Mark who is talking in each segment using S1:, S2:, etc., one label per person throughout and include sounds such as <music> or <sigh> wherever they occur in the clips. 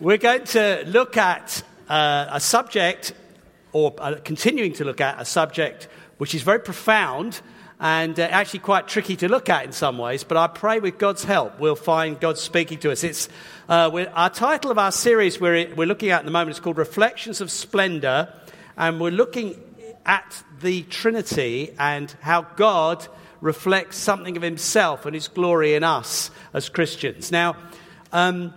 S1: We're going to look at uh, a subject, or uh, continuing to look at a subject which is very profound and uh, actually quite tricky to look at in some ways, but I pray with God's help we'll find God speaking to us. It's, uh, our title of our series we're, we're looking at at the moment is called Reflections of Splendor, and we're looking at the Trinity and how God reflects something of Himself and His glory in us as Christians. Now, um,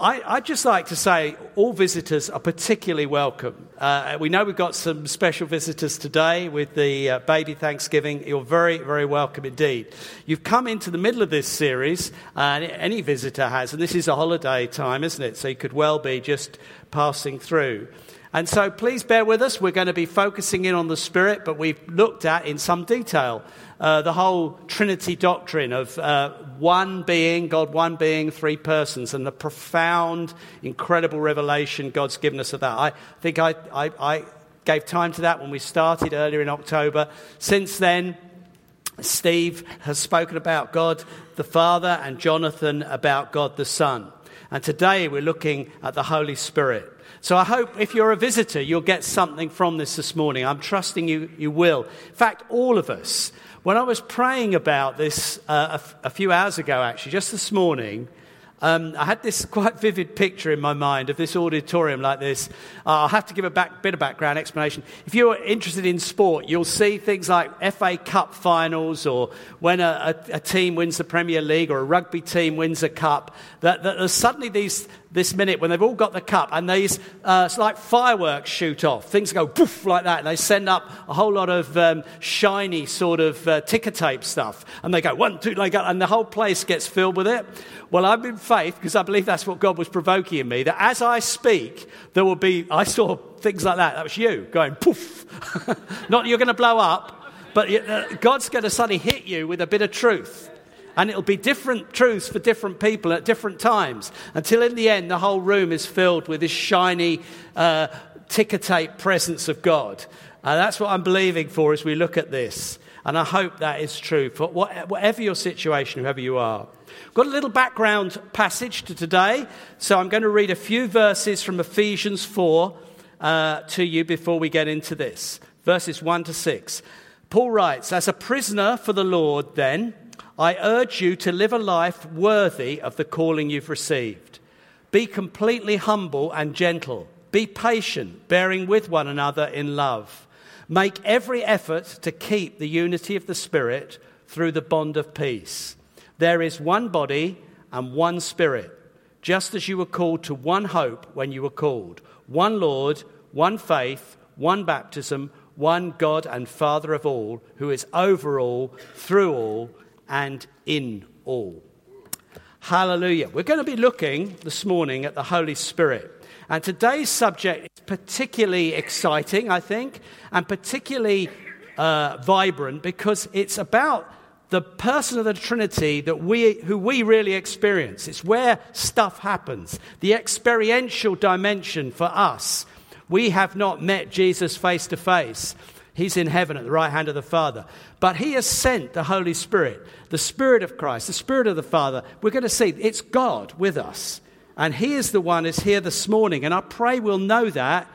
S1: I, would just like to say all visitors are particularly welcome. Uh, we know we've got some special visitors today with the uh, baby Thanksgiving. You're very, very welcome indeed. You've come into the middle of this series, uh, any visitor has, and this is a holiday time, isn't it? So you could well be just passing through. And so please bear with us. We're going to be focusing in on the Spirit, but we've looked at in some detail uh, the whole Trinity doctrine of uh, one being, God one being, three persons, and the profound, incredible revelation God's given us of that. I think I, I, I gave time to that when we started earlier in October. Since then, Steve has spoken about God the Father and Jonathan about God the Son. And today we're looking at the Holy Spirit. So I hope if you're a visitor, you'll get something from this this morning. I'm trusting you, you will. In fact, all of us. When I was praying about this uh, a, few hours ago, actually, just this morning, um, I had this <laughs> quite vivid picture in my mind of this auditorium like this. Uh, I'll have to give a back, bit of background explanation. If you're interested in sport, you'll see things like FA Cup finals or when a, a, a team wins the Premier League or a rugby team wins a cup. That, that there's suddenly these this minute when they've all got the cup and these, uh, it's like fireworks shoot off. Things go poof like that and they send up a whole lot of um, shiny sort of uh, ticker tape stuff. And they go one, two, like, and the whole place gets filled with it. Well, I'm in faith because I believe that's what God was provoking in me that as I speak, there will be, I saw things like that. That was you going poof. <laughs> Not you're going to blow up, but uh, God's going to suddenly hit you with a bit of truth. And it'll be different truths for different people at different times until in the end the whole room is filled with this shiny uh, ticker tape presence of God. And that's what I'm believing for as we look at this. And I hope that is true for whatever your situation, whoever you are. Got a little background passage to today, so I'm going to read a few verses from Ephesians 4 uh, to you before we get into this. Verses 1 to 6. Paul writes, As a prisoner for the Lord, then, I urge you to live a life worthy of the calling you've received. Be completely humble and gentle. Be patient, bearing with one another in love. Make every effort to keep the unity of the Spirit through the bond of peace. There is one body and one Spirit, just as you were called to one hope when you were called, one Lord, one faith, one baptism, one God and Father of all, who is over all, through all, and in all. Hallelujah. We're going to be looking this morning at the Holy Spirit. And today's subject is particularly exciting, I think, and particularly uh, vibrant because it's about the person of the Trinity that we, who we really experience. It's where stuff happens, the experiential dimension for us. We have not met Jesus face to face. He's in heaven at the right hand of the Father. But He has sent the Holy Spirit, the Spirit of Christ, the Spirit of the Father. We're going to see it's God with us. And He is the one who's here this morning. And I pray we'll know that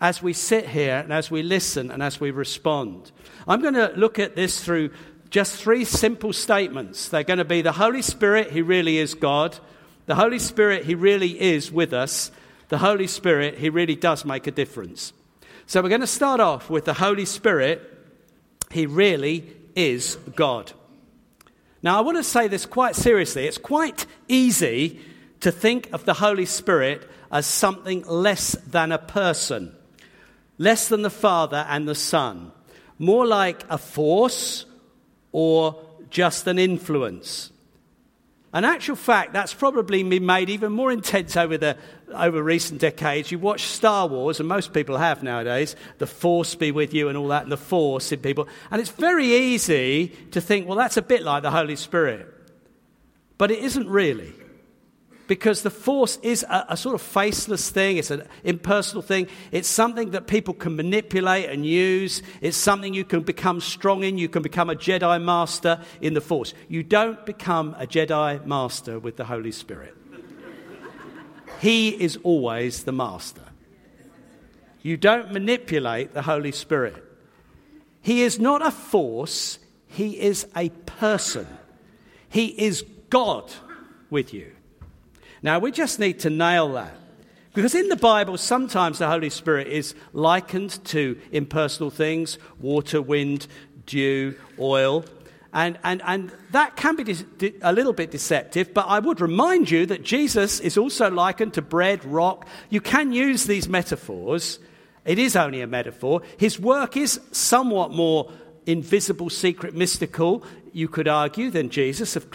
S1: as we sit here and as we listen and as we respond. I'm going to look at this through just three simple statements. They're going to be the Holy Spirit, He really is God. The Holy Spirit, He really is with us. The Holy Spirit, He really does make a difference. So we're going to start off with the Holy Spirit. He really is God. Now, I want to say this quite seriously. It's quite easy to think of the Holy Spirit as something less than a person, less than the Father and the Son, more like a force or just an influence. In actual fact, that's probably been made even more intense over, the, over recent decades. You watch Star Wars, and most people have nowadays, the Force be with you and all that, and the Force in people. And it's very easy to think, well, that's a bit like the Holy Spirit. But it isn't really because the force is a, a, sort of faceless thing, it's an impersonal thing. It's something that people can manipulate and use. It's something you can become strong in. You can become a Jedi master in the force. You don't become a Jedi master with the Holy Spirit. He is always the master. You don't manipulate the Holy Spirit. He is not a force, He is a person. He is God with you. Now, we just need to nail that. Because in the Bible, sometimes the Holy Spirit is likened to impersonal things water, wind, dew, oil. And, and, and that can be de- a little bit deceptive, but I would remind you that Jesus is also likened to bread, rock. You can use these metaphors. It is only a metaphor. His work is somewhat more invisible, secret, mystical, you could argue, than Jesus, of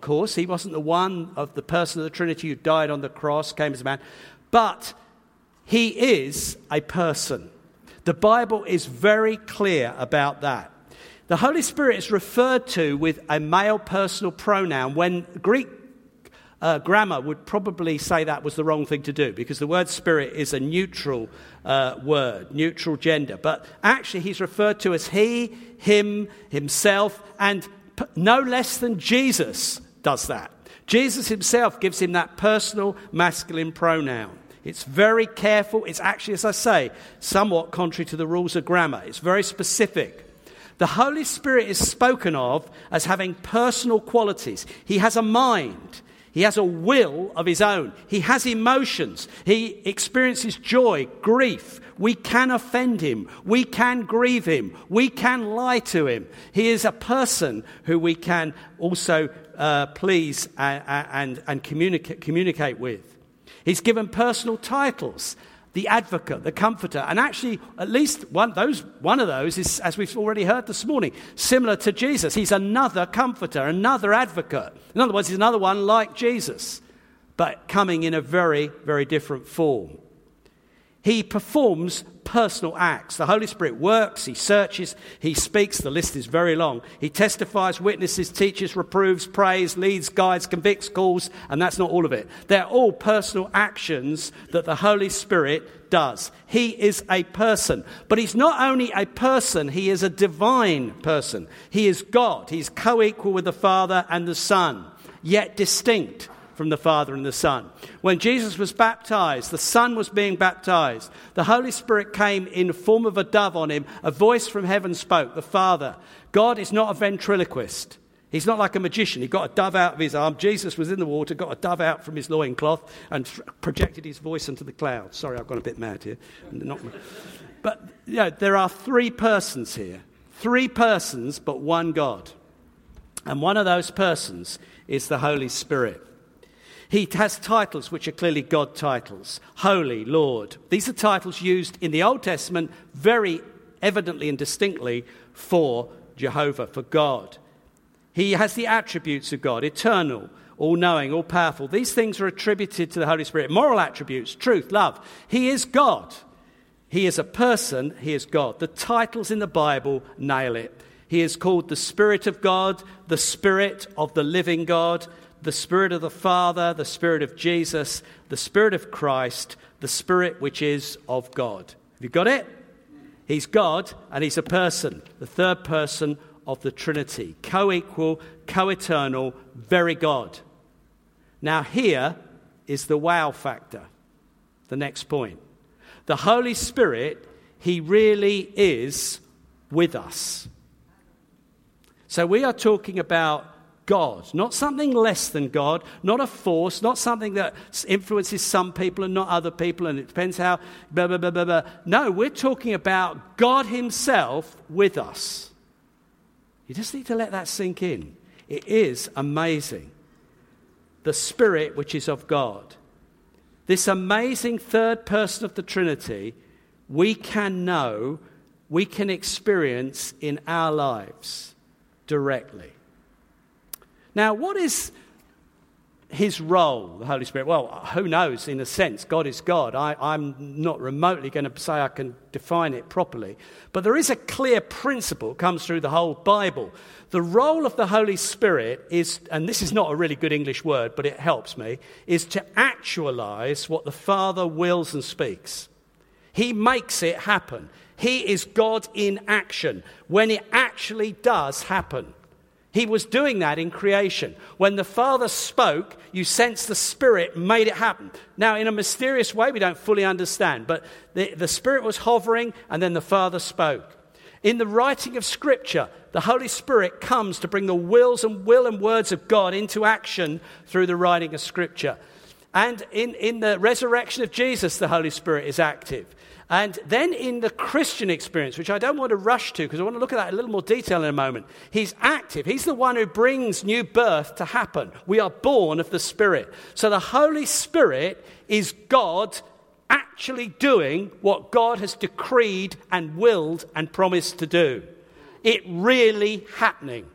S1: course. He wasn't the one of the person of the Trinity who died on the cross, came as a man. But he is a person. The Bible is very clear about that. The Holy Spirit is referred to with a male personal pronoun when Greek uh, grammar would probably say that was the wrong thing to do because the word spirit is a neutral uh, word, neutral gender. But actually, he's referred to as he, him, himself, and p- no less than Jesus does that. Jesus himself gives him that personal masculine pronoun. It's very careful. It's actually, as I say, somewhat contrary to the rules of grammar. It's very specific. The Holy Spirit is spoken of as having personal qualities. He has a mind. He has a will of his own. He has emotions. He experiences joy, grief. We can offend him. We can grieve him. We can lie to him. He is a person who we can also uh, please and, and, and communicate, communicate with. He's given personal titles the advocate, the comforter. And actually, at least one, those, one of those is, as we've already heard this morning, similar to Jesus. He's another comforter, another advocate. In other words, he's another one like Jesus, but coming in a very, very different form. He performs personal acts. The Holy Spirit works, He searches, He speaks. The list is very long. He testifies, witnesses, teaches, reproves, prays, leads, guides, convicts, calls, and that's not all of it. They're all personal actions that the Holy Spirit does. He is a person. But He's not only a person, He is a divine person. He is God. He's co equal with the Father and the Son, yet distinct from the Father and the Son. When Jesus was baptized, the Son was being baptized. The Holy Spirit came in the form of a dove on him. A voice from heaven spoke, the Father. God is not a ventriloquist. He's not like a magician. He got a dove out of his arm. Jesus was in the water, got a dove out from his loincloth, and projected his voice into the clouds. Sorry, I've gone a bit mad here. Not, but you know, there are three persons here. Three persons, but one God. And one of those persons is the Holy Spirit. He has titles which are clearly God titles Holy, Lord. These are titles used in the Old Testament very evidently and distinctly for Jehovah, for God. He has the attributes of God eternal, all knowing, all powerful. These things are attributed to the Holy Spirit. Moral attributes, truth, love. He is God. He is a person, He is God. The titles in the Bible nail it. He is called the Spirit of God, the Spirit of the living God, the Spirit of the Father, the Spirit of Jesus, the Spirit of Christ, the Spirit which is of God. Have you got it? He's God and He's a person, the third person of the Trinity, co equal, co eternal, very God. Now, here is the wow factor, the next point. The Holy Spirit, He really is with us. So, we are talking about God, not something less than God, not a force, not something that influences some people and not other people, and it depends how, blah, blah, blah, blah, blah. No, we're talking about God Himself with us. You just need to let that sink in. It is amazing. The Spirit, which is of God. This amazing third person of the Trinity, we can know, we can experience in our lives directly. Now, what is his role, the Holy Spirit? Well, who knows in a sense? God is God. I, am not remotely going to say I can define it properly. But there is a clear principle comes through the whole Bible. The role of the Holy Spirit is, and this is not a really good English word, but it helps me, is to actualize what the Father wills and speaks. He makes it happen. He is God in action when it actually does happen. He was doing that in creation. When the Father spoke, you sense the Spirit made it happen. Now, in a mysterious way, we don't fully understand, but the, the Spirit was hovering and then the Father spoke. In the writing of Scripture, the Holy Spirit comes to bring the wills and will and words of God into action through the writing of Scripture. And in, in the resurrection of Jesus, the Holy Spirit is active. And then in the Christian experience, which I don't want to rush to because I want to look at that in a little more detail in a moment, he's active. He's the one who brings new birth to happen. We are born of the Spirit. So the Holy Spirit is God actually doing what God has decreed and willed and promised to do. It really happening.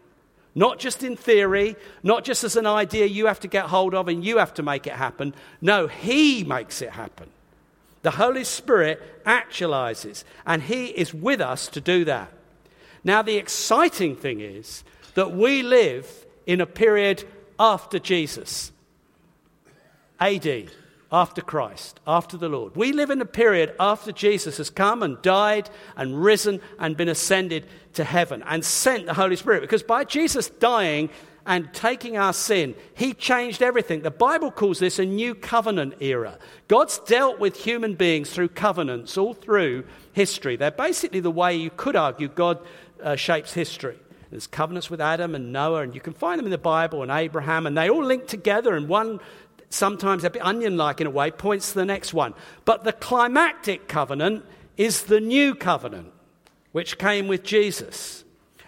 S1: Not just in theory, not just as an idea you have to get hold of and you have to make it happen. No, He makes it happen. The Holy Spirit actualizes, and He is with us to do that. Now, the exciting thing is that we live in a period after Jesus, AD, after Christ, after the Lord. We live in a period after Jesus has come and died and risen and been ascended to heaven and sent the Holy Spirit. Because by Jesus dying, and taking our sin, He changed everything. The Bible calls this a new covenant era. God's dealt with human beings through covenants all through history. They're basically the way you could argue God uh, shapes history. There's covenants with Adam and Noah, and you can find them in the Bible and Abraham, and they all link together, and one, sometimes a bit onion like in a way, points to the next one. But the climactic covenant is the new covenant, which came with Jesus.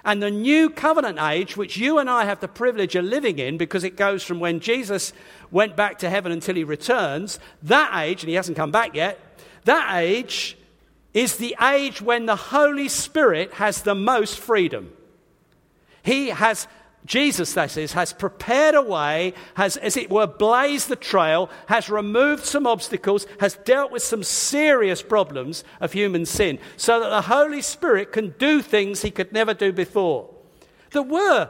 S1: And the new covenant age, which you and I have the privilege of living in because it goes from when Jesus went back to heaven until he returns, that age, and he hasn't come back yet, that age is the age when the Holy Spirit has the most freedom. He has Jesus, that is, has prepared a way, has, as it were, blazed the trail, has removed some obstacles, has dealt with some serious problems of human sin, so that the Holy Spirit can do things he could never do before. There were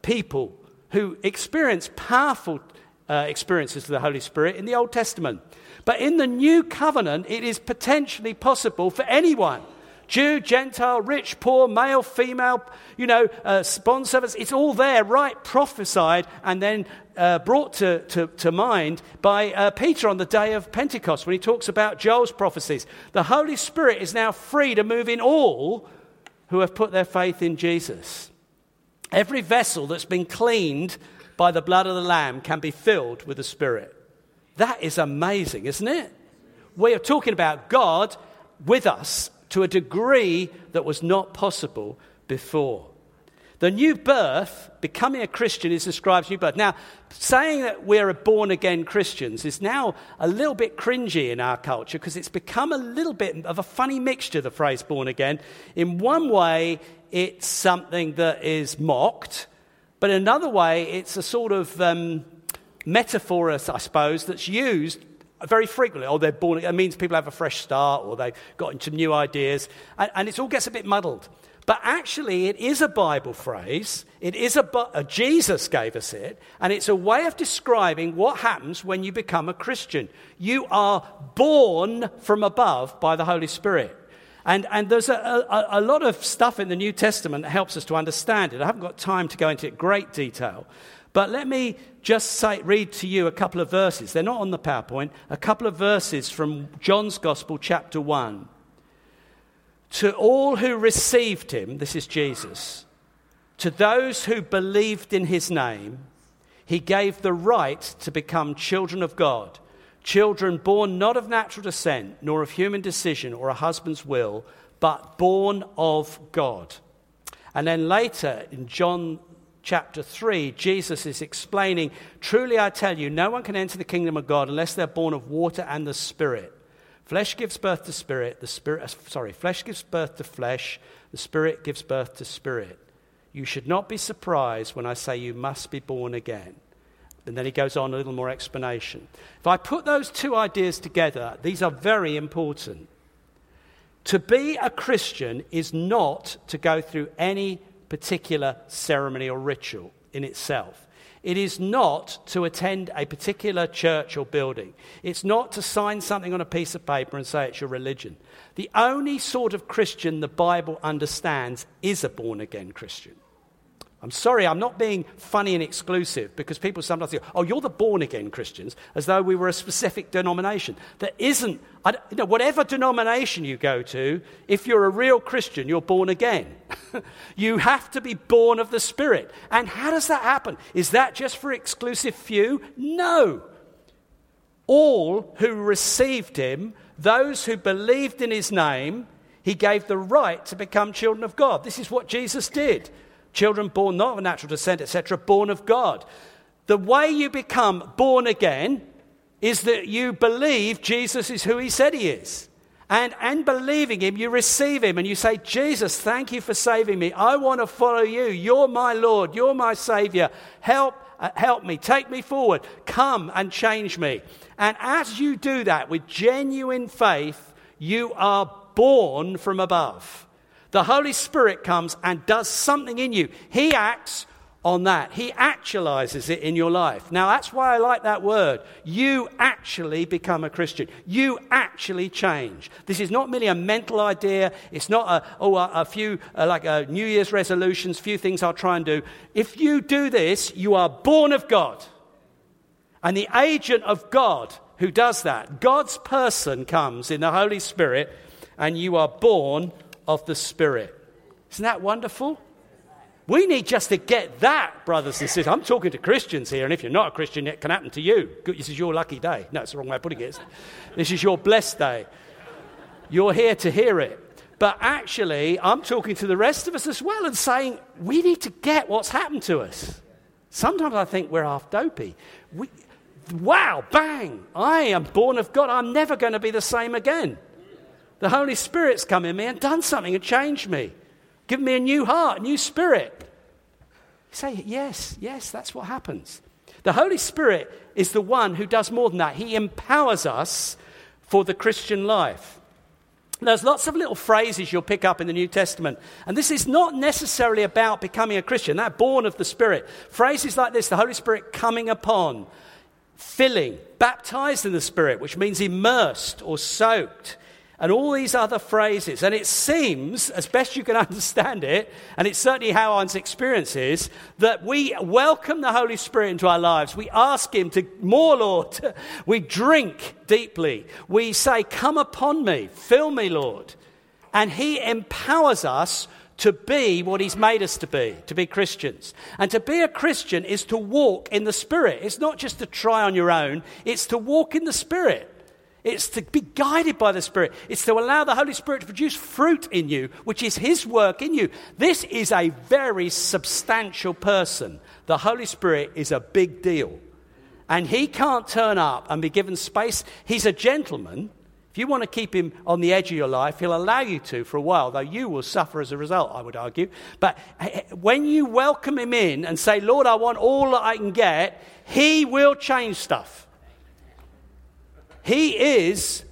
S1: people who experienced powerful uh, experiences of the Holy Spirit in the Old Testament. But in the new covenant, it is potentially possible for anyone Jew, Gentile, rich, poor, male, female, you know, uh, bond servants, it's all there, right? Prophesied and then uh, brought to, to, to, mind by uh, Peter on the day of Pentecost when he talks about Joel's prophecies. The Holy Spirit is now free to move in all who have put their faith in Jesus. Every vessel that's been cleaned by the blood of the Lamb can be filled with the Spirit. That is amazing, isn't it? We are talking about God with us to a degree that was not possible before. The new birth, becoming a Christian, is described as new birth. Now, saying that we're born again Christians is now a little bit cringy in our culture because it's become a little bit of a funny mixture, the phrase born again. In one way, it's something that is mocked, but in another way, it's a sort of um, metaphor, I suppose, that's used very frequently, or oh, they're born, it means people have a fresh start or they've got into new ideas, and, and it all gets a bit muddled. But actually, it is a Bible phrase. It is a, a, uh, Jesus gave us it, and it's a way of describing what happens when you become a Christian. You are born from above by the Holy Spirit. And, and there's a, a, a lot of stuff in the New Testament that helps us to understand it. I haven't got time to go into it great detail. But let me just read to you a couple of verses. They're not on the PowerPoint. A couple of verses from John's Gospel, chapter 1. To all who received him, this is Jesus, to those who believed in his name, he gave the right to become children of God, children born not of natural descent, nor of human decision or a husband's will, but born of God. And then later in John chapter 3, Jesus is explaining Truly I tell you, no one can enter the kingdom of God unless they're born of water and the Spirit. Flesh gives birth to spirit, the spirit, uh, sorry, flesh gives birth to flesh, the spirit gives birth to spirit. You should not be surprised when I say you must be born again. And then he goes on a little more explanation. If I put those two ideas together, these are very important. To be a Christian is not to go through any particular ceremony or ritual in itself. It is not to attend a particular church or building. It's not to sign something on a piece of paper and say it's your religion. The only sort of Christian the Bible understands is a born again Christian. I'm sorry, I'm not being funny and exclusive because people sometimes say, oh, you're the born again Christians, as though we were a specific denomination. There isn't, you know, whatever denomination you go to, if you're a real Christian, you're born again. <laughs> you have to be born of the Spirit. And how does that happen? Is that just for exclusive few? No. All who received him, those who believed in his name, he gave the right to become children of God. This is what Jesus did children born not of natural descent, etc., born of God. The way you become born again is that you believe Jesus is who he said he is. And, and believing him, you receive him and you say, Jesus, thank you for saving me. I want to follow you. You're my Lord. You're my Savior. Help, uh, help me. Take me forward. Come and change me. And as you do that with genuine faith, you are born from above the Holy Spirit comes and does something in you. He acts on that, He actualizes it in your life. Now, that's why I like that word. You actually become a Christian, you actually change. This is not merely a mental idea, it's not a, oh, a, a few, uh, like a New Year's resolutions, few things I'll try and do. If you do this, you are born of God. And the agent of God who does that, God's person comes in the Holy Spirit, and you are born of the Spirit. Isn't that wonderful? We need just to get that, brothers and sisters. I'm talking to Christians here, and if you're not a Christian, it can happen to you. This is your lucky day. No, it's the wrong way of putting it. This is your blessed day. You're here to hear it. But actually, I'm talking to the rest of us as well and saying, we need to get what's happened to us. Sometimes I think we're half dopey. We, wow, bang, I am born of God. I'm never going to be the same again. The Holy Spirit's come in me and done something and changed me, given me a new heart, a new spirit. You say, yes, yes, that's what happens. The Holy Spirit is the one who does more than that. He empowers us for the Christian life. There's lots of little phrases you'll pick up in the New Testament. And this is not necessarily about becoming a Christian, that born of the Spirit. Phrases like this the Holy Spirit coming upon, filling, baptized in the Spirit, which means immersed or soaked, and all these other phrases. And it seems, as best you can <laughs> understand it, and it's certainly how our experience is, that we welcome the Holy Spirit into our lives. We ask Him to, more Lord. <laughs> We drink deeply. We say, Come upon me, fill me, Lord. And He empowers us to be what He's made us to be, to be Christians. And to be a Christian is to walk in the Spirit. It's not just to try on your own, it's to walk in the Spirit. It's to be guided by the Spirit. It's to allow the Holy Spirit to produce fruit in you, which is His work in you. This is a very substantial person. The Holy Spirit is a big deal. And He can't turn up and be given space. He's a gentleman. If you want to keep Him on the edge of your life, He'll allow you to for a while, though you will suffer as a result, I would argue. But eh, eh, when you welcome Him in and say, Lord, I want all that I can get, He will change stuff. He is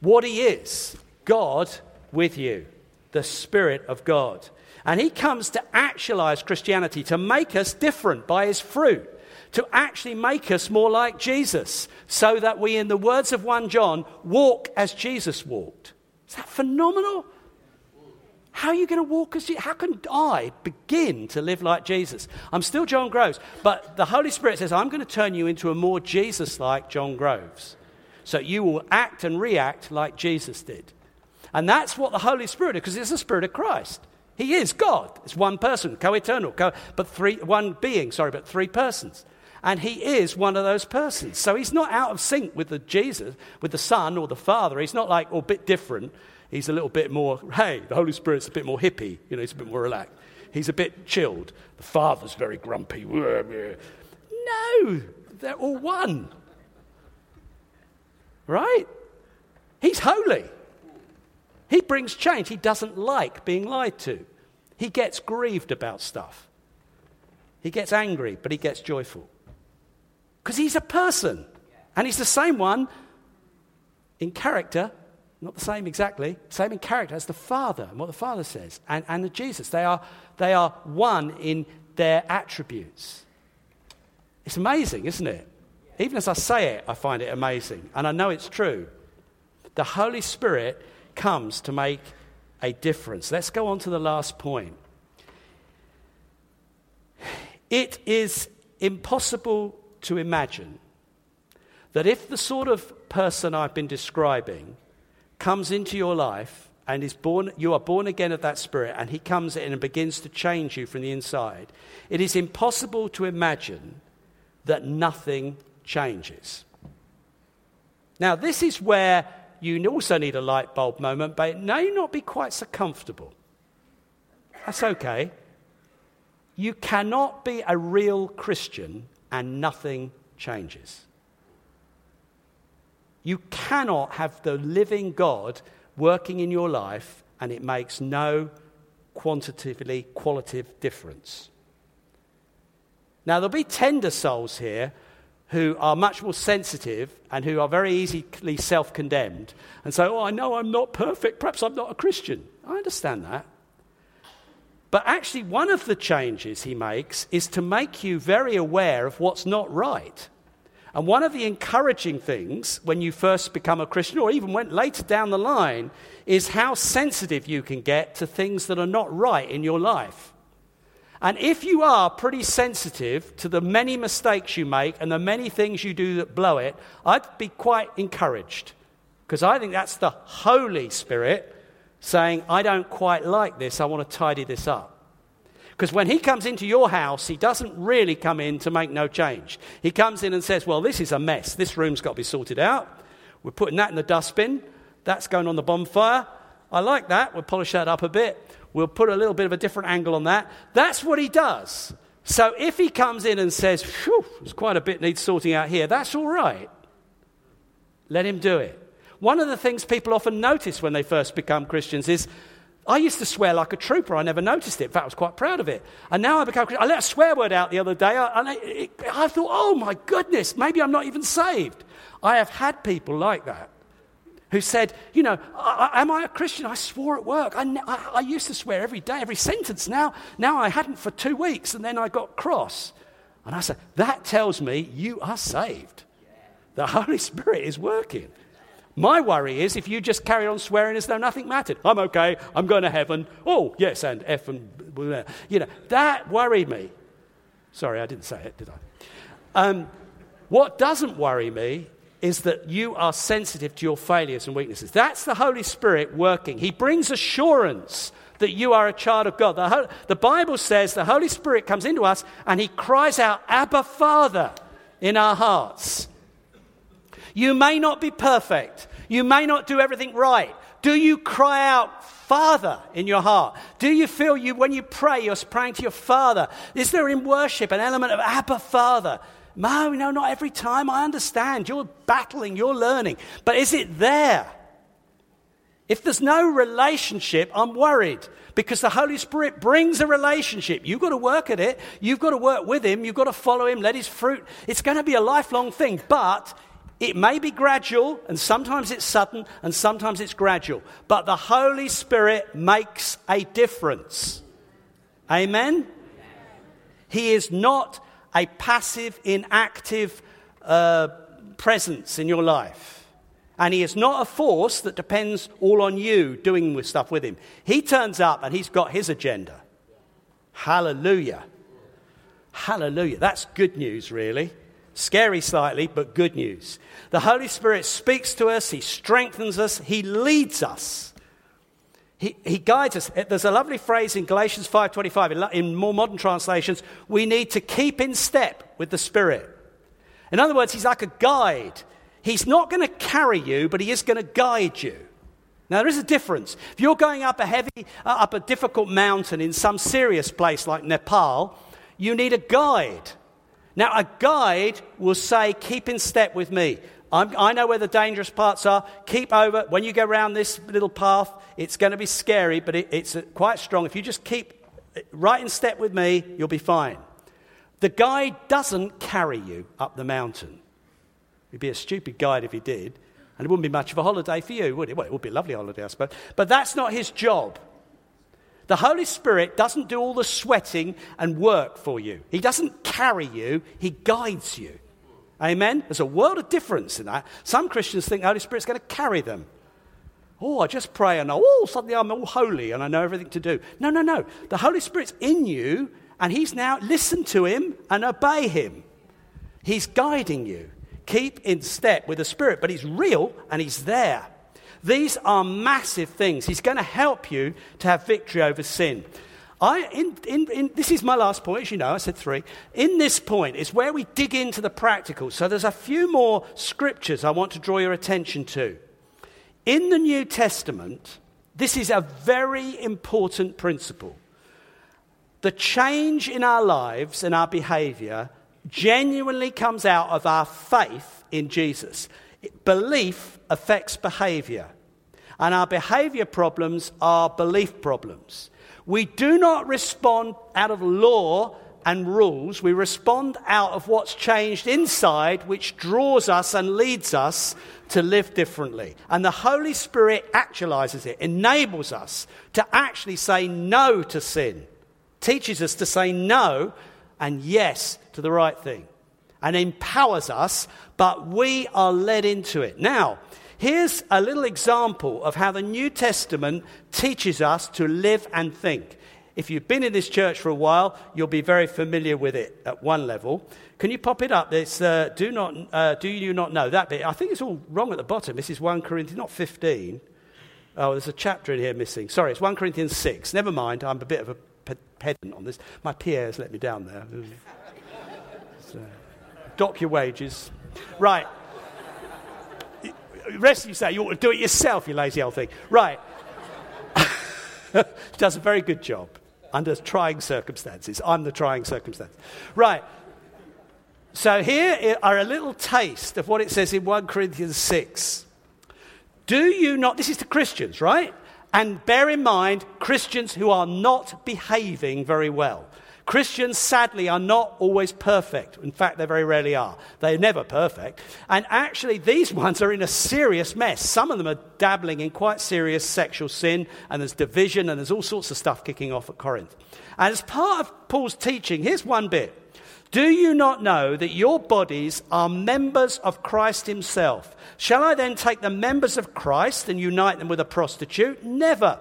S1: what He is God with you, the Spirit of God. And He comes to actualize Christianity, to make us different by His fruit, to actually make us more like Jesus, so that we, in the words of 1 John, walk as Jesus walked. Is that phenomenal? How are you going to walk as Jesus? How can I begin to live like Jesus? I'm still John Groves, but the Holy Spirit says, I'm going to turn you into a more Jesus like John Groves. So you will act and react like Jesus did. And that's what the Holy Spirit is, because it's the Spirit of Christ. He is God. It's one person, co-eternal, co- but three, one being, sorry, but three persons. And he is one of those persons. So he's not out of sync with the Jesus, with the Son or the Father. He's not like, oh, a bit different. He's a little bit more, hey, the Holy Spirit's a bit more hippie. You know, he's a bit more relaxed. He's a bit chilled. The Father's very grumpy. <laughs> No, they're all one. Right? He's holy. He brings change. He doesn't like being lied to. He gets grieved about stuff. He gets angry, but he gets joyful. Because he's a person. And he's the same one in character, not the same exactly, same in character as the Father and what the Father says, and, and the Jesus. They are, they are one in their attributes. It's amazing, isn't it? Even as I say it, I find it amazing. And I know it's true. The Holy Spirit comes to make a difference. Let's go on to the last point. It is impossible to imagine that if the sort of person I've been describing comes into your life and is born, you are born again of that spirit, and he comes in and begins to change you from the inside, it is impossible to imagine that nothing changes. Now, this is where you also need a light bulb moment, but it may not be quite so comfortable. That's okay. You cannot be a real Christian and nothing changes. You cannot have the living God working in your life and it makes no quantitatively qualitative difference. Now, there'll be tender souls here who are much more sensitive and who are very easily self condemned and say, Oh, I know I'm not perfect. Perhaps I'm not a Christian. I understand that. But actually, one of the changes he makes is to make you very aware of what's not right. And one of the encouraging things when you first become a Christian, or even went later down the line, is how sensitive you can get to things that are not right in your life. And if you are pretty sensitive to the many mistakes you make and the many things you do that blow it, I'd be quite encouraged. Because I think that's the Holy Spirit saying, I don't quite like this, I want to tidy this up. Because when he comes into your house, he doesn't really come in to make no change. He comes in and says, Well, this is a mess. This room's got to be sorted out. We're putting that in the dustbin. That's going on the bonfire. I like that. We'll polish that up a bit. We'll put a little bit of a different angle on that. That's what he does. So if he comes in and says, Phew, there's quite a bit needs sorting out here, that's all right. Let him do it. One of the things people often notice when they first become Christians is I used to swear like a trooper. I never noticed it. In fact, I was quite proud of it. And now I become. I let a swear word out the other day, I, it, I thought, oh my goodness, maybe I'm not even saved. I have had people like that who said, you know, am I a Christian? I swore at work. I, I, I used to swear every day, every sentence. Now, now I hadn't for two weeks, and then I got cross. And I said, that tells me you are saved. The Holy Spirit is working. My worry is if you just carry on swearing as though nothing mattered. I'm okay, I'm going to heaven. Oh, yes, and F and you know, that worried me. Sorry, I didn't say it, did I? Um, what doesn't worry me is that you are sensitive to your failures and weaknesses. That's the Holy Spirit working. He brings assurance that you are a child of God. The, the Bible says the Holy Spirit comes into us and he cries out, Abba, Father, in our hearts. You may not be perfect. You may not do everything right. Do you cry out, Father, in your heart? Do you feel you, when you pray, you're praying to your Father? Is there in worship an element of Abba, Father? No, no, not every time. I understand. You're battling, you're learning. But is it there? If there's no relationship, I'm worried because the Holy Spirit brings a relationship. You've got to work at it. You've got to work with Him. You've got to follow Him, let His fruit. It's going to be a lifelong thing, but it may be gradual, and sometimes it's sudden, and sometimes it's gradual. But the Holy Spirit makes a difference. Amen? He is not a passive, inactive uh, presence in your life. And he is not a force that depends all on you doing stuff with him. He turns up and he's got his agenda. Hallelujah. Hallelujah. That's good news, really. Scary slightly, but good news. The Holy Spirit speaks to us, He strengthens us, He leads us. He, guides us. There's a lovely phrase in Galatians 5.25, in more modern translations, we need to keep in step with the Spirit. In other words, He's like a guide. He's not going to carry you, but He is going to guide you. Now, there is a difference. If you're going up a heavy, uh, up a difficult mountain in some serious place like Nepal, you need a guide. Now, a guide will say, Keep in step with me. I'm, i know where the dangerous parts are. Keep over. When you go around this little path, it's going to be scary, but it, it's uh, quite strong. If you just keep uh, right in step with me, you'll be fine. The guide doesn't carry you up the mountain. He'd be a stupid guide if he did, and it wouldn't be much of a holiday for you, would it? Well, it would be a lovely holiday, I suppose. But that's not his job. The Holy Spirit doesn't do all the sweating and work for you. He doesn't carry you, He guides you. Amen? There's a world of difference in that. Some Christians think the Holy Spirit's going to carry them. Oh, I just pray and oh, suddenly I'm all holy and I know everything to do. No, no, no. The Holy Spirit's in you And he's now, listen to him and obey him. He's guiding you. Keep in step with the Spirit, but he's real and he's there. These are massive things. He's going to help you to have victory over sin. I, in, in, in, this is my last point, as you know, I said three. In this point is where we dig into the practical. So there's a few more scriptures I want to draw your attention to. In the New Testament, this is a very important principle. The change in our lives and our behavior genuinely comes out of our faith in Jesus. Belief affects behavior, and our behavior problems are belief problems. We do not respond out of law and rules. We respond out of what's changed inside, which draws us and leads us to live differently. And the Holy Spirit actualizes it, enables us to actually say no to sin, teaches us to say no and yes to the right thing, and empowers us, but we are led into it. Now, Here's a little example of how the New Testament teaches us to live and think. If you've been in this church for a while, you'll be very familiar with it at one level. Can you pop it up? It's, uh, do, not, uh, do you not know that bit? I think it's all wrong at the bottom. This is 1 Corinthians, not 15. Oh, there's a chapter in here missing. Sorry, it's 1 Corinthians 6. Never mind, I'm a bit of a pedant on this. My has let me down there. <laughs> So, dock your wages. Right rest of you say you ought to do it yourself, you lazy old thing. Right. <laughs> Does a very good job under trying circumstances. I'm the trying circumstance. Right. So here are a little taste of what it says in 1 Corinthians 6. Do you not, this is to Christians, right? And bear in mind, Christians who are not behaving very well. Christians, sadly, are not always perfect. In fact, they very rarely are. They're never perfect. And actually, these <laughs> ones are in a serious mess. Some of them are dabbling in quite serious sexual sin, and there's division, and there's all sorts of stuff kicking off at Corinth. And as part of Paul's teaching, here's one bit. Do you not know that your bodies are members of Christ Himself? Shall I then take the members of Christ and unite them with a prostitute? Never.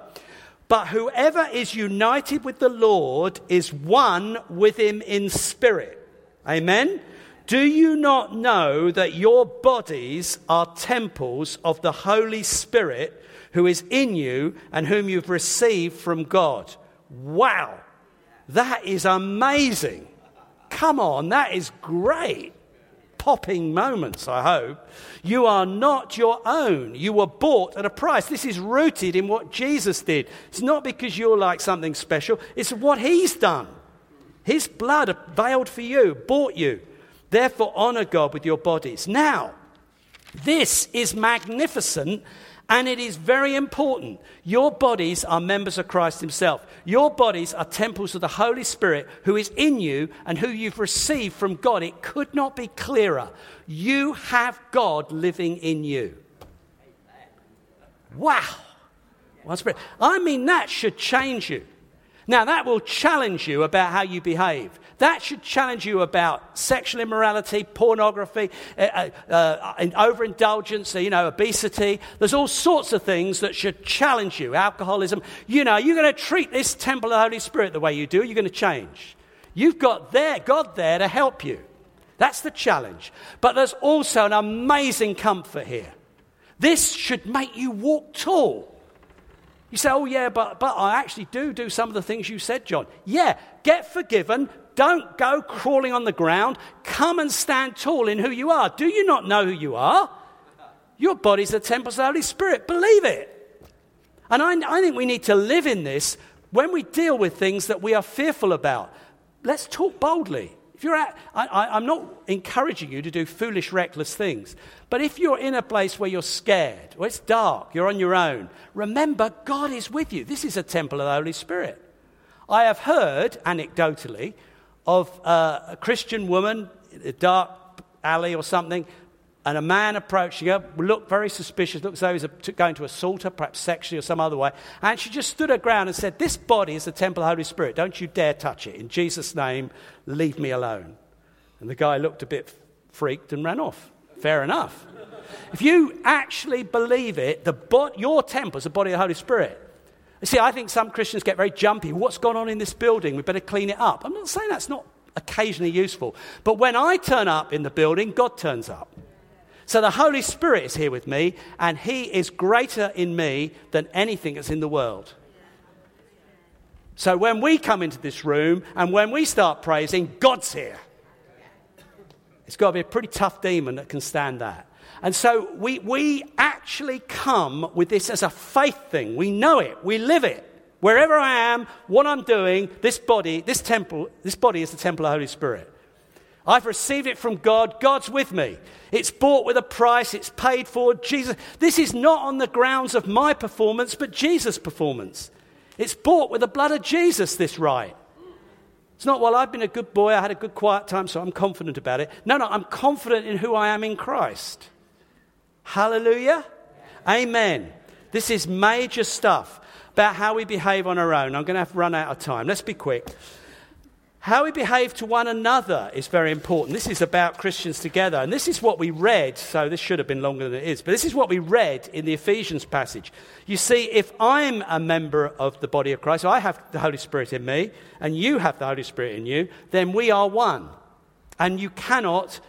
S1: But whoever is united with the Lord is one with him in spirit. Amen? Do you not know that your bodies are temples of the Holy Spirit who is in you and whom you've received from God? Wow, that is amazing. Come on, that is great popping moments, I hope. You are not your own. You were bought at a price. This is rooted in what Jesus did. It's not because you're like something special, it's what He's done. His blood veiled for you, bought you. Therefore, honor God with your bodies. Now, this is magnificent and it is very important. Your bodies are members of Christ Himself. Your bodies are temples of the Holy Spirit who is in you and who you've received from God. It could not be clearer. You have God living in you. Wow. I mean, that should change you. Now, that will challenge you about how you behave. That should challenge you about sexual immorality, pornography, uh, uh, overindulgence, you know, obesity. There's all sorts of things that should challenge you. Alcoholism. You know, are you're going to treat this temple of the Holy Spirit the way you do, you're going to change. You've got there, God there to help you. That's the challenge. But there's also an amazing comfort here. This should make you walk tall. You say, oh, yeah, but, but I actually do do some of the things you said, John. Yeah, get forgiven, don't go crawling on the ground. Come and stand tall in who you are. Do you not know who you are? Your body's the temple of the Holy Spirit. Believe it. And I, I think we need to live in this when we deal with things that we are fearful about. Let's talk boldly. If you're at, I, am not encouraging you to do foolish, reckless things. But if you're in a place where you're scared, or it's dark, you're on your own, remember God is with you. This is a temple of the Holy Spirit. I have heard, anecdotally, of uh, a Christian woman in a dark alley or something, and a man approaching her, looked very suspicious, looked as though he was going to assault her, perhaps sexually or some other way. And she just stood her ground and said, This body is the temple of the Holy Spirit. Don't you dare touch it. In Jesus' name, leave me alone. And the guy looked a bit freaked and ran off. Fair enough. if you actually believe it, the bo- your temple is the body of the Holy Spirit. You see, I think some Christians get very jumpy. What's gone on in this building? We better clean it up. I'm not saying that's not occasionally useful. But when I turn up in the building, God turns up. So the Holy Spirit is here with me, and He is greater in me than anything that's in the world. So when we come into this room and when we start praising, God's here. It's got to be a pretty tough demon that can stand that. And so we, we actually come with this as a faith thing. We know it, we live it. Wherever I am, what I'm doing, this body, this temple, this body is the temple of the Holy Spirit. I've received it from God. God's with me. It's bought with a price. It's paid for. Jesus. This is not on the grounds of my performance, but Jesus' performance. It's bought with the blood of Jesus, this right. It's not, well, I've been a good boy. I had a good quiet time, so I'm confident about it. No, no, I'm confident in who I am in Christ. Hallelujah. Amen. This is major stuff about how we behave on our own. I'm going to have to run out of time. Let's be quick. How we behave to one another is very important. This is about Christians together. And this is what we read, so this should have been longer than it is, but this is what we read in the Ephesians passage. You see, if I'm a member of the body of Christ, I have the Holy Spirit in me, and you have the Holy Spirit in you, then we are one. And you cannot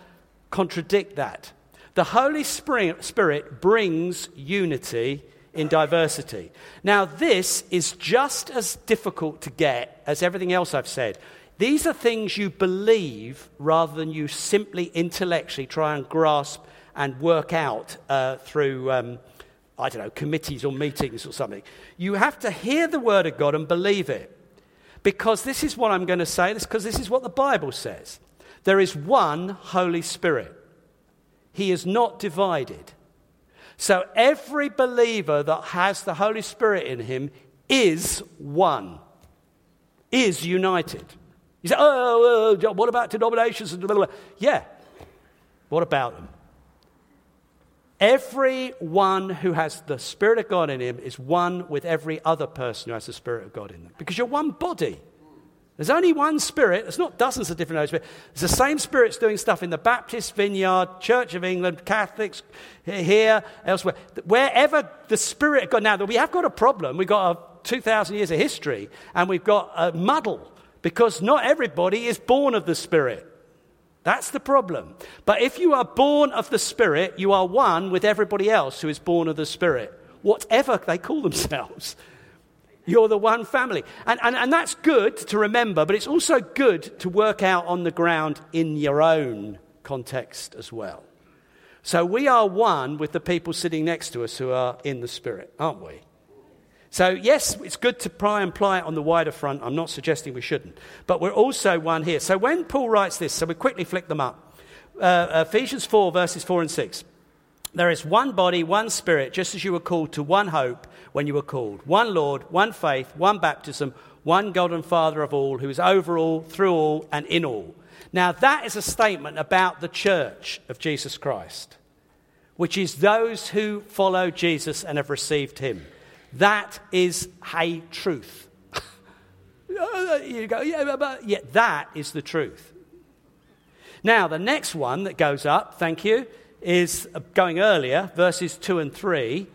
S1: contradict that. The Holy Spirit brings unity in diversity. Now, this is just as difficult to get as everything else I've said. These are things you believe rather than you simply intellectually try and grasp and work out uh, through, um, I don't know, committees or meetings or something. You have to hear the Word of God and believe it. Because this is what I'm going to say, because this is what the Bible says. There is one Holy Spirit. He is not divided. So every believer that has the Holy Spirit in him is one, is united. You say, oh, oh, oh, oh what about denominations? Yeah, what about them? Everyone who has the Spirit of God in him is one with every other person who has the Spirit of God in them. Because you're one body. There's only one Spirit. There's not dozens of different Holy Spirit. It's the same Spirit's doing stuff in the Baptist Vineyard, Church of England, Catholics, here, elsewhere. Wherever the Spirit of God. Now, we have got a problem. We've got a 2,000 years of history, and we've got a muddle because not everybody is born of the Spirit. That's the problem. But if you are born of the Spirit, you are one with everybody else who is born of the Spirit, whatever they call themselves. You're the one family. And, and, and that's good to remember, but it's also good to work out on the ground in your own context as well. So we are one with the people sitting next to us who are in the Spirit, aren't we? So, yes, it's good to pry and ply it on the wider front. I'm not suggesting we shouldn't. But we're also one here. So, when Paul writes this, so we quickly flick them up uh, Ephesians 4, verses 4 and 6. There is one body, one spirit, just as you were called to one hope when you were called. One Lord, one faith, one baptism, one God and Father of all, who is over all, through all, and in all. Now, that is a statement about the church of Jesus Christ, which is those who follow Jesus and have received him. That is a truth. <laughs> Uh, uh, you go, yeah, but yeah, that is the truth. Now, the next one that goes up, thank you, is uh, going earlier, verses 2 and 3.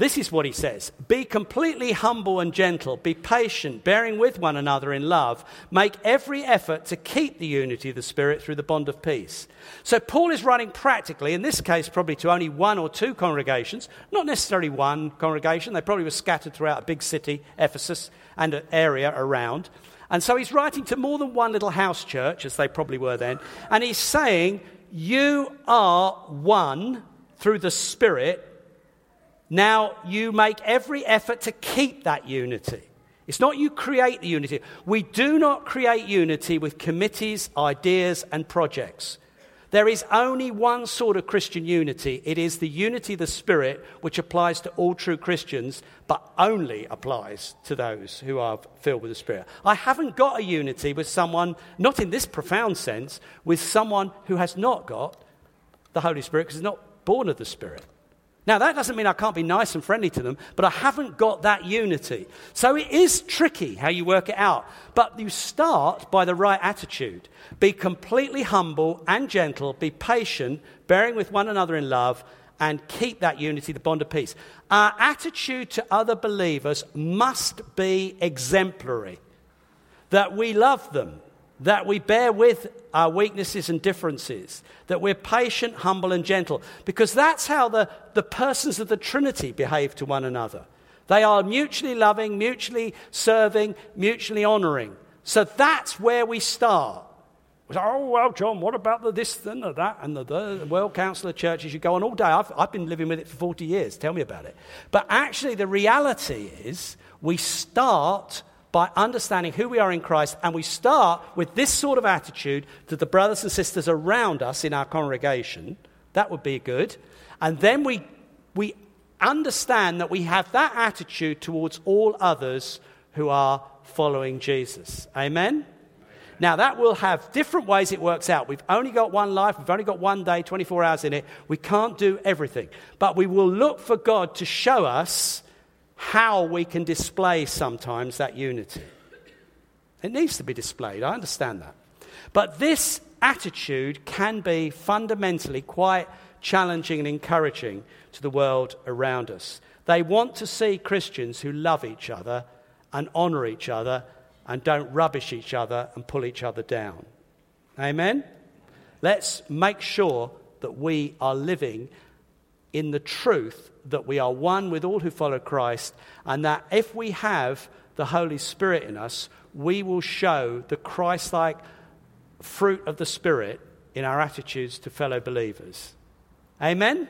S1: This is what he says Be completely humble and gentle, be patient, bearing with one another in love. Make every effort to keep the unity of the Spirit through the bond of peace. So, Paul is writing practically, in this case, probably to only one or two congregations, not necessarily one congregation, they probably were scattered throughout a big city, Ephesus, and an area around. And so he's writing to more than one little house church, as they probably were then, and he's saying, You are one through the Spirit now you make every effort to keep that unity. It's not you create the unity. We do not create unity with committees, ideas, and projects. There is only one sort of Christian unity. It is the unity of the Spirit, which applies to all true Christians, but only applies to those who are filled with the Spirit. I haven't got a unity with someone, not in this profound sense, with someone who has not got the Holy Spirit because he's not born of the Spirit. Now, that doesn't mean I can't be nice and friendly to them, but I haven't got that unity. So it is tricky how you work it out. But you start by the right attitude. Be completely humble and gentle, be patient, bearing with one another in love, and keep that unity, the bond of peace. Our attitude to other believers must be exemplary. That we love them, that we bear with our weaknesses and differences, that we're patient, humble, and gentle, because that's how the, the persons of the Trinity behave to one another. They are mutually loving, mutually serving, mutually honoring. So that's where we start. We say, oh, well, John, what about the this and the that and the, the World Council of Churches? You go on all day. I've, I've been living with it for 40 years. Tell me about it. But actually, the reality is we start by understanding who we are in Christ, and we start with this sort of attitude to the brothers and sisters around us in our congregation. That would be good. And then we, we understand that we have that attitude towards all others who are following Jesus. Amen? Now, that will have different ways it works out. We've only got one life, we've only got one day, 24 hours in it. We can't do everything. But we will look for God to show us how we can display sometimes that unity. It needs to be displayed, I understand that. But this attitude can be fundamentally quite challenging and encouraging to the world around us. They want to see Christians who love each other and honor each other and don't rubbish each other and pull each other down. Amen? Let's make sure that we are living in the truth that we are one with all who follow Christ, and that if we have the Holy Spirit in us, we will show the Christ like fruit of the Spirit in our attitudes to fellow believers. Amen?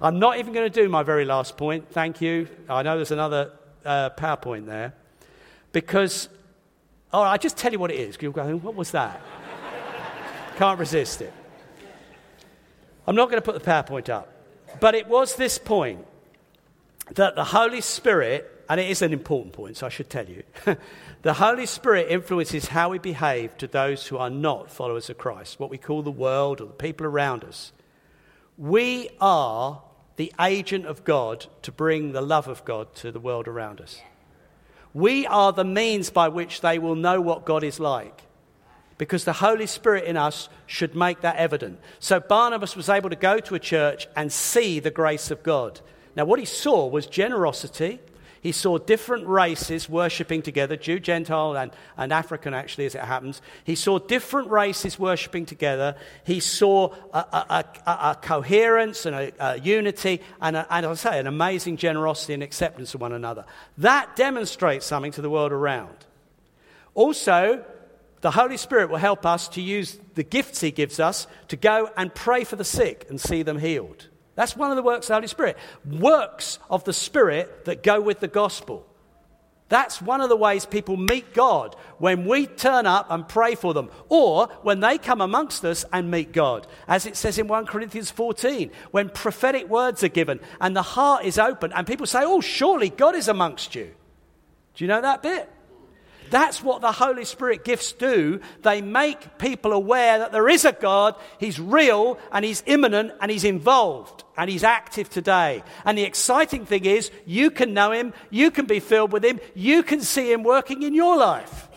S1: I'm not even going to do my very last point. Thank you. I know there's another uh, PowerPoint there. Because, oh, I just tell you what it is. You'll go, what was that? <laughs> Can't resist it. I'm not going to put the PowerPoint up. But it was this point that the Holy Spirit, and it is an important point, so I should tell you, <laughs> the Holy Spirit influences how we behave to those who are not followers of Christ, what we call the world or the people around us. We are the agent of God to bring the love of God to the world around us. We are the means by which they will know what God is like. Because the Holy Spirit in us should make that evident. So Barnabas was able to go to a church and see the grace of God. Now, what he saw was generosity, he saw different races worshipping together Jew, Gentile, and, and African, actually, as it happens. He saw different races worshipping together. He saw a, a, a, a coherence and a, unity, and, and I say, an amazing generosity and acceptance of one another. That demonstrates something to the world around. Also, the Holy Spirit will help us to use the gifts He gives us to go and pray for the sick and see them healed. That's one of the works of the Holy Spirit. Works of the Spirit that go with the gospel. That's one of the ways people meet God when we turn up and pray for them, or when they come amongst us and meet God. As it says in 1 Corinthians 14, when prophetic words are given and the heart is open, and people say, Oh, surely God is amongst you. Do you know that bit? That's what the Holy Spirit gifts do. They make people aware that there is a God, He's real, and He's immanent, and He's involved, and He's active today. And the exciting thing is, you can know Him, you can be filled with Him, you can see Him working in your life.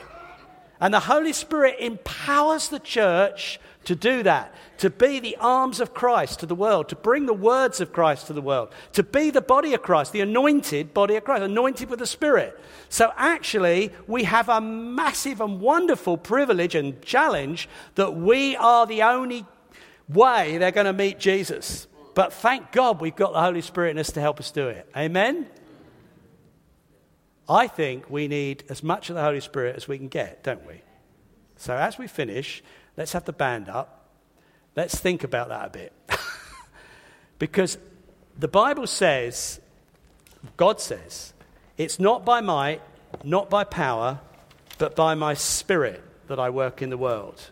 S1: And the Holy Spirit empowers the church to do that, to be the arms of Christ to the world, to bring the words of Christ to the world, to be the body of Christ, the anointed body of Christ, anointed with the Spirit. So actually, we have a massive and wonderful privilege and challenge that we are the only way they're going to meet Jesus. But thank God we've got the Holy Spirit in us to help us do it. Amen? I think we need as much of the Holy Spirit as we can get, don't we? So as we finish, Let's have the band up. Let's think about that a bit. <laughs> because the Bible says, God says, it's not by might, not by power, but by my spirit that I work in the world.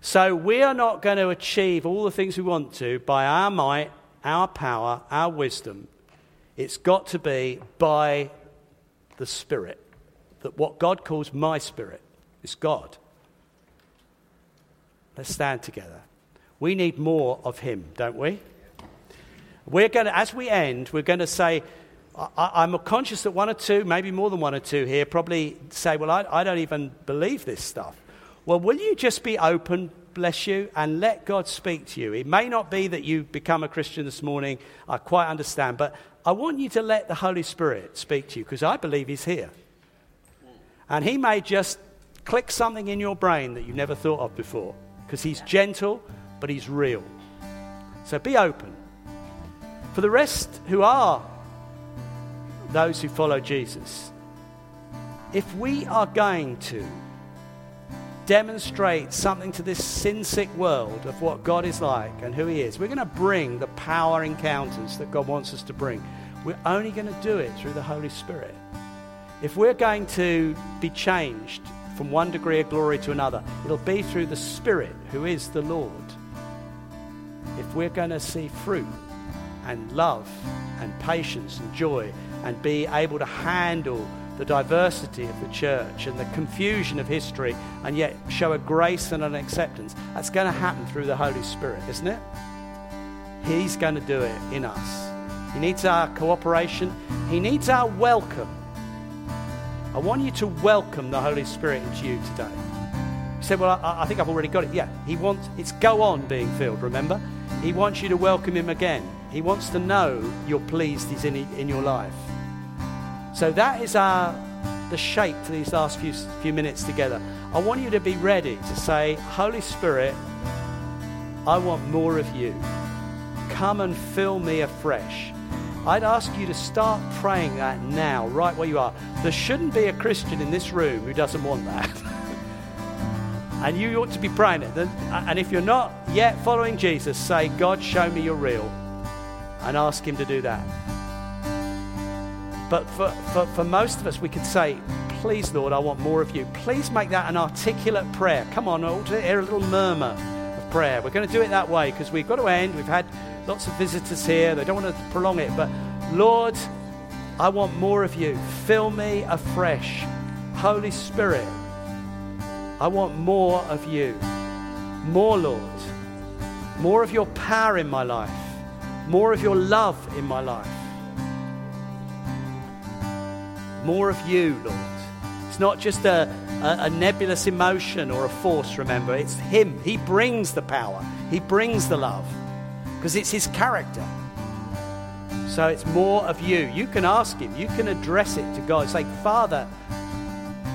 S1: So we are not going to achieve all the things we want to by our might, our power, our wisdom. It's got to be by the Spirit. That what God calls my spirit is God. Let's stand together. We need more of Him, don't we? We're going to, as we end, we're going to say, I, am conscious that one or two, maybe more than one or two here, probably say, Well, I, I don't even believe this stuff. Well, will you just be open bless you and let God speak to you. It may not be that you become a Christian this morning, I quite understand, but I want you to let the Holy Spirit speak to you because I believe He's here. And He may just click something in your brain that you never thought of before because He's gentle, but He's real. So be open. For the rest who are those who follow Jesus, if we are going to demonstrate something to this sin sick world of what God is like and who He is, we're going to bring the power encounters that God wants us to bring. We're only going to do it through the Holy Spirit. If we're going to be changed from one degree of glory to another, it'll be through the Spirit who is the Lord. If we're going to see fruit and love and patience and joy and be able to handle the diversity of the church and the confusion of history and yet show a grace and an acceptance, that's going to happen through the Holy Spirit, isn't it? He's going to do it in us. He needs our cooperation, He needs our welcome. I want you to welcome the Holy Spirit into you today. You said, Well, I, I think I've already got it. Yeah, He wants, it's go on being filled, remember? He wants you to welcome Him again. He wants to know you're pleased He's in, in your life. So that is our the shape for these last few, few minutes together. I want you to be ready to say, Holy Spirit, I want more of you. Come and fill me afresh. I'd ask you to start praying that now, right where you are. There shouldn't be a Christian in this room who doesn't want that. <laughs> and you ought to be praying it. And if you're not yet following Jesus, say, God, show me you're real. And ask Him to do that. But for, for, for most of us, we could say, Please, Lord, I want more of you. Please make that an articulate prayer. Come on, I want to hear a little murmur of prayer. We're going to do it that way because we've got to end. We've had lots of visitors here. They don't want to prolong it. But Lord, I want more of you. Fill me afresh. Holy Spirit, I want more of you. More, Lord. More of your power in my life. More of your love in my life. More of you, Lord. It's not just a, a, a, nebulous emotion or a force, remember. It's Him. He brings the power, He brings the love because it's His character. So it's more of you. You can ask Him, you can address it to God. Say, Father,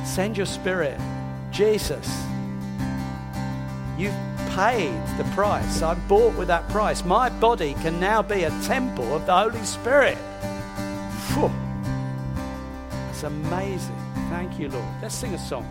S1: send your Spirit. Jesus, you've paid the price. I'm bought with that price. My body can now be a temple of the Holy Spirit. It's amazing. Thank you, Lord. Let's sing a song.